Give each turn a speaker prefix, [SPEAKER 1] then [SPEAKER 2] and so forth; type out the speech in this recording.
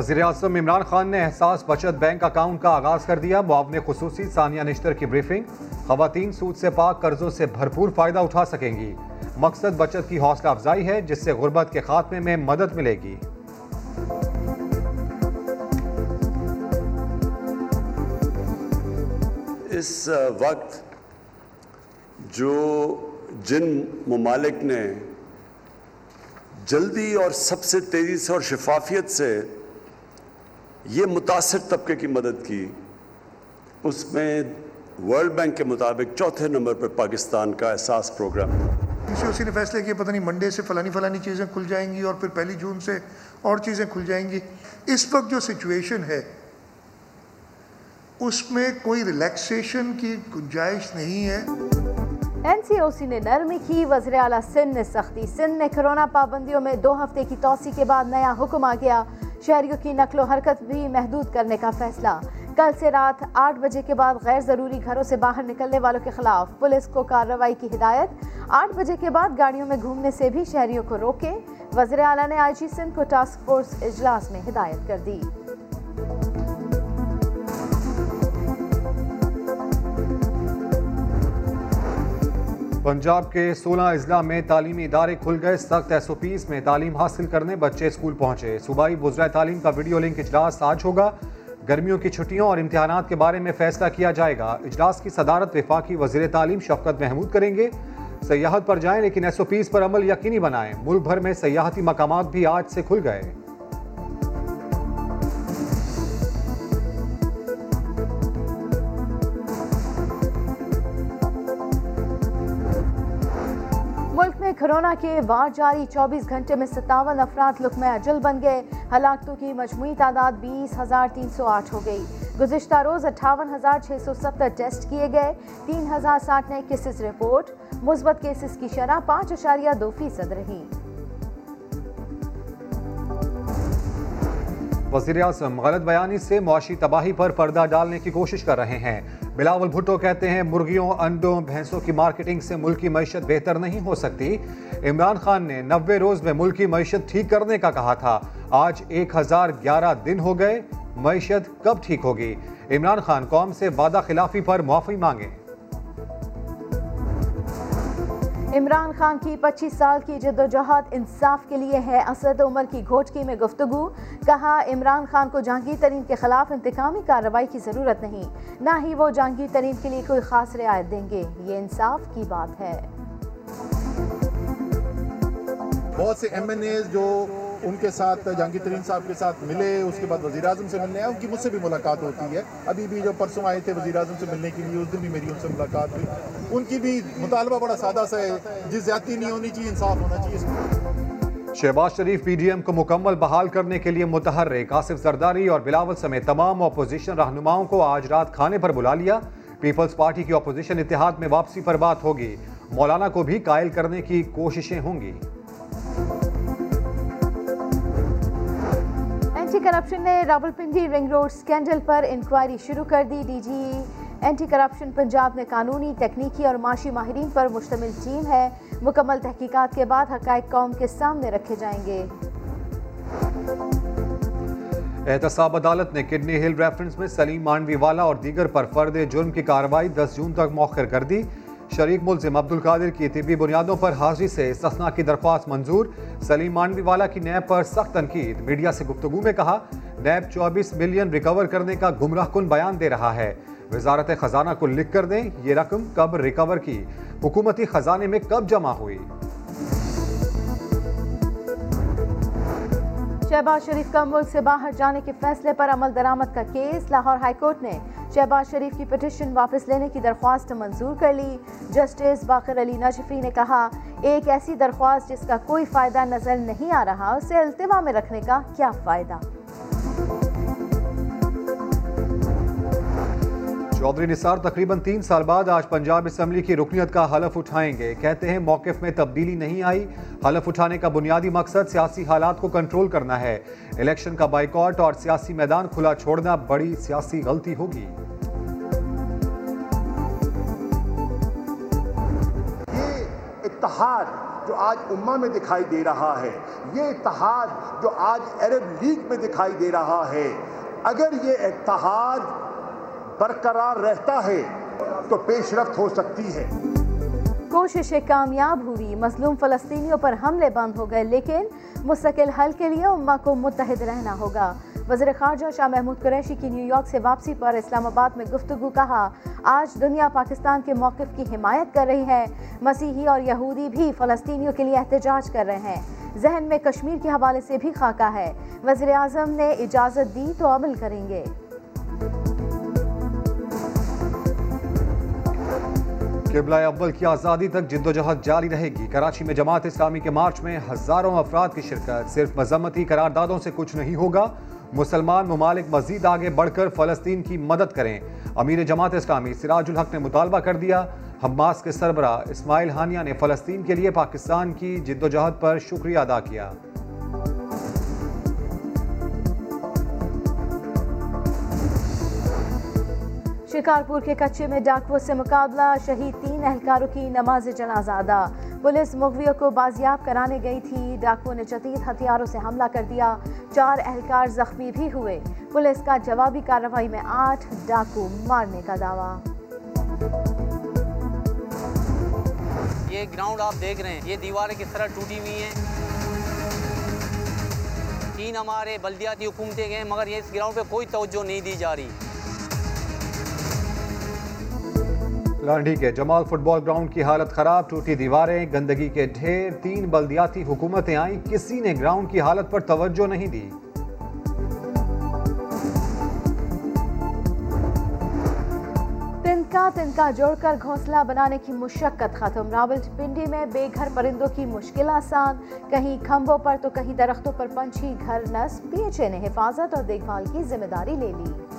[SPEAKER 1] وزیر اعظم عمران خان نے احساس بچت بینک اکاؤنٹ کا آغاز کر دیا۔ معاون خصوصی ثانیہ نشتر کی بریفنگ خواتین سود سے پاک قرضوں سے بھرپور فائدہ اٹھا سکیں گی۔ مقصد بچت کی حوصلہ افزائی ہے، جس سے غربت کے خاتمے میں مدد ملے گی۔
[SPEAKER 2] اس وقت جو جن ممالک نے جلدی اور سب سے تیزی سے اور شفافیت سے یہ متاثر طبقے کی مدد کی۔ اس میں ورلڈ بینک کے مطابق چوتھے نمبر پر پاکستان کا احساس پروگرام۔
[SPEAKER 3] اسی اسی نے فیصلے کیا پتہ نہیں منڈے سے فلانی فلانی چیزیں کھل جائیں گی اور پھر پہلی جون سے اور چیزیں کھل جائیں گی۔ اس وقت جو سچویشن ہے اس میں کوئی ریلیکسیشن کی گنجائش نہیں ہے۔
[SPEAKER 4] این سی او سی نے نرمی کی وزیر اعلیٰ سندھ نے سختی۔ سندھ میں کرونا پابندیوں میں دو ہفتے کی توسیع کے بعد نیا حکم آ گیا۔ شہریوں کی نقل و حرکت بھی محدود کرنے کا فیصلہ۔ کل سے رات آٹھ بجے کے بعد غیر ضروری گھروں سے باہر نکلنے والوں کے خلاف پولیس کو کارروائی کی ہدایت۔ آٹھ بجے کے بعد گاڑیوں میں گھومنے سے بھی شہریوں کو روکے۔ وزیر اعلیٰ نے آئی جی سندھ کو ٹاسک فورس اجلاس میں ہدایت کر دی۔
[SPEAKER 1] پنجاب کے سولہ اضلاع میں تعلیمی ادارے کھل گئے، سخت ایس او پیز میں تعلیم حاصل کرنے بچے اسکول پہنچے۔ صوبائی وزرائے تعلیم کا ویڈیو لنک اجلاس آج ہوگا۔ گرمیوں کی چھٹیوں اور امتحانات کے بارے میں فیصلہ کیا جائے گا۔ اجلاس کی صدارت وفاقی وزیر تعلیم شفقت محمود کریں گے۔ سیاحت پر جائیں لیکن ایس او پیز پر عمل یقینی بنائیں۔ ملک بھر میں سیاحتی مقامات بھی آج سے کھل گئے۔
[SPEAKER 4] کرونا کے وار جاری، چوبیس گھنٹے میں ستاون افراد لقمہ اجل بن گئے۔ ہلاکتوں کی مجموعی تعداد بیس ہزار تین سو آٹھ ہو گئی۔ گزشتہ روز اٹھاون ہزار چھ سو ستر ٹیسٹ کیے گئے۔ تین ہزار ساٹھ نئے کیسز رپورٹ۔ مثبت کیسز کی شرح پانچ اشاریہ دو فیصد رہی۔
[SPEAKER 1] وزیر اعظم غلط بیانی سے معاشی تباہی پر پردہ ڈالنے کی کوشش کر رہے ہیں۔ بلاول بھٹو کہتے ہیں، مرغیوں، انڈوں، بھینسوں کی مارکیٹنگ سے ملک کی معیشت بہتر نہیں ہو سکتی۔ عمران خان نے نوے روز میں ملک کی معیشت ٹھیک کرنے کا کہا تھا۔ آج ایک ہزار گیارہ دن ہو گئے، معیشت کب ٹھیک ہوگی؟ عمران خان قوم سے وعدہ خلافی پر معافی مانگے
[SPEAKER 4] عمران خان کی پچیس سال کی جد و جہد انصاف کے لیے ہے، اسد عمر کی گھوٹکی میں گفتگو۔ کہا، عمران خان کو جہانگیر ترین کے خلاف انتقامی کارروائی کی ضرورت نہیں۔ نہ ہی وہ جہانگیر ترین کے لیے کوئی خاص رعایت دیں گے۔ یہ انصاف کی بات ہے۔
[SPEAKER 5] بہت سے ایم این ایز جو ان کے ساتھ، جہانگیر ترین صاحب کے ساتھ ملے، اس کے بعد وزیر اعظم سے ملنے آئے، ان کی مجھ سے بھی ملاقات ہوتی ہے۔ ابھی بھی جو پرسوں آئے تھے وزیر اعظم سے ملنے کے لیے، اس دن بھی میری ان سے ملاقات ہوئی۔ ان کی بھی مطالبہ بڑا سادہ سا ہے، جس زیادتی نہیں ہونی چاہیے، انصاف ہونا چاہیے۔
[SPEAKER 1] Shehbaz Sharif P D M کو مکمل بحال کرنے کے لیے متحرک آصف زرداری اور بلاول سمیت تمام اپوزیشن رہنماؤں کو آج رات کھانے پر بلا لیا۔ پیپلز پارٹی کی اپوزیشن اتحاد میں واپسی پر بات ہوگی۔ مولانا کو بھی قائل کرنے کی کوششیں ہوں گی۔
[SPEAKER 4] اینٹی کرپشن نے راولپنڈی رنگ روڈ سکینڈل پر انکوائری شروع کر دی۔ D G anti corruption Punjab میں قانونی، تکنیکی اور معاشی ماہرین پر مشتمل ٹیم ہے۔ مکمل تحقیقات کے بعد حقائق قوم کے سامنے رکھے جائیں گے۔
[SPEAKER 1] احتساب عدالت نے کڈنی ہل ریفرنس میں سلیم مانوی والا اور دیگر پر فرد جرم کی کارروائی دس جون تک مؤخر کر دی۔ شریک ملزم عبد القادر کی طبی بنیادوں پر حاضری سے استثناء کی درخواست منظور۔ سلیم مانوی والا کی نیب پر سخت تنقید۔ میڈیا سے گفتگو میں کہا، نیب چوبیس ملین ریکور کرنے کا گمراہ کن بیان دے رہا ہے۔ وزارت خزانہ کو لکھ کر دیں، یہ رقم کب ریکور کی؟ حکومتی خزانے میں کب جمع ہوئی؟
[SPEAKER 4] شہباز شریف کا ملک سے باہر جانے کے فیصلے پر عمل درآمد کا کیس، لاہور ہائی کورٹ نے شہباز شریف کی پٹیشن واپس لینے کی درخواست منظور کر لی۔ جسٹس باقر علی نجفی نے کہا، ایک ایسی درخواست جس کا کوئی فائدہ نظر نہیں آ رہا، اسے التوا میں رکھنے کا کیا فائدہ؟
[SPEAKER 1] چودھری نثار تقریباً تین سال بعد آج پنجاب اسمبلی کی رکنیت کا حلف اٹھائیں گے۔ کہتے ہیں موقف میں تبدیلی نہیں آئی۔ حلف اٹھانے کا بنیادی مقصد سیاسی حالات کو کنٹرول کرنا ہے۔ الیکشن کا بائیکاٹ اور سیاسی میدان کھلا چھوڑنا بڑی سیاسی غلطی ہوگی۔
[SPEAKER 3] یہ
[SPEAKER 6] اتحاد جو آج امہ میں دکھائی دے رہا ہے، یہ اتحاد جو آج عرب لیگ میں دکھائی دے رہا ہے، اگر یہ اتحاد برقرار رہتا ہے تو پیش رفت ہو سکتی ہے۔
[SPEAKER 4] کوششیں کامیاب ہوئی، مظلوم فلسطینیوں پر حملے بند ہو گئے، لیکن مستقل حل کے لیے امہ کو متحد رہنا ہوگا۔ وزیر خارجہ شاہ محمود قریشی کی نیو یارک سے واپسی پر اسلام آباد میں گفتگو کہا، آج دنیا پاکستان کے موقف کی حمایت کر رہی ہے۔ مسیحی اور یہودی بھی فلسطینیوں کے لیے احتجاج کر رہے ہیں۔ ذہن میں کشمیر کے حوالے سے بھی خاکہ ہے۔ وزیر اعظم نے اجازت دی تو عمل کریں گے۔
[SPEAKER 1] قبلہ اول کی آزادی تک جد و جہد جاری رہے گی۔ کراچی میں جماعت اسلامی کے مارچ میں ہزاروں افراد کی شرکت۔ صرف مذمتی قراردادوں سے کچھ نہیں ہوگا۔ مسلمان ممالک مزید آگے بڑھ کر فلسطین کی مدد کریں۔ امیر جماعت اسلامی سراج الحق نے مطالبہ کر دیا۔ حماس کے سربراہ اسماعیل ہانیہ نے فلسطین کے لیے پاکستان کی جد و جہد پر شکریہ ادا کیا۔
[SPEAKER 4] شکارپور کے کچے میں ڈاکو سے مقابلہ، شہید تین اہلکاروں کی نماز جنازہ ادا۔ پولیس مغویوں کو بازیاب کرانے گئی تھی۔ ڈاکو نے جدید ہتھیاروں سے حملہ کر دیا۔ چار اہلکار زخمی بھی ہوئے۔ پولیس کا جوابی کارروائی میں آٹھ ڈاکو مارنے کا دعویٰ۔
[SPEAKER 7] یہ گراؤنڈ آپ دیکھ رہے ہیں۔ یہ دیواریں کس طرح ٹوٹی ہوئی ہیں؟ تین ہمارے بلدیاتی حکومتیں گئے مگر یہ اس گراؤنڈ پہ کوئی توجہ نہیں دی جا رہی۔
[SPEAKER 1] لانڈھی کے جمال فٹ بال گراؤنڈ کی حالت خراب، ٹوٹی دیواریں، گندگی کے ڈھیر، تین بلدیاتی حکومتیں آئیں، کسی نے گراؤنڈ کی حالت پر توجہ نہیں دی۔
[SPEAKER 4] تنکا تنکا جوڑ کر گھونسلہ بنانے کی مشقت ختم۔ راول پنڈی میں بے گھر پرندوں کی مشکل آسان۔ کہیں کھمبوں پر تو کہیں درختوں پر پنچھی گھر نصب پی ایچ اے نے حفاظت اور دیکھ بھال کی ذمہ داری لے لی۔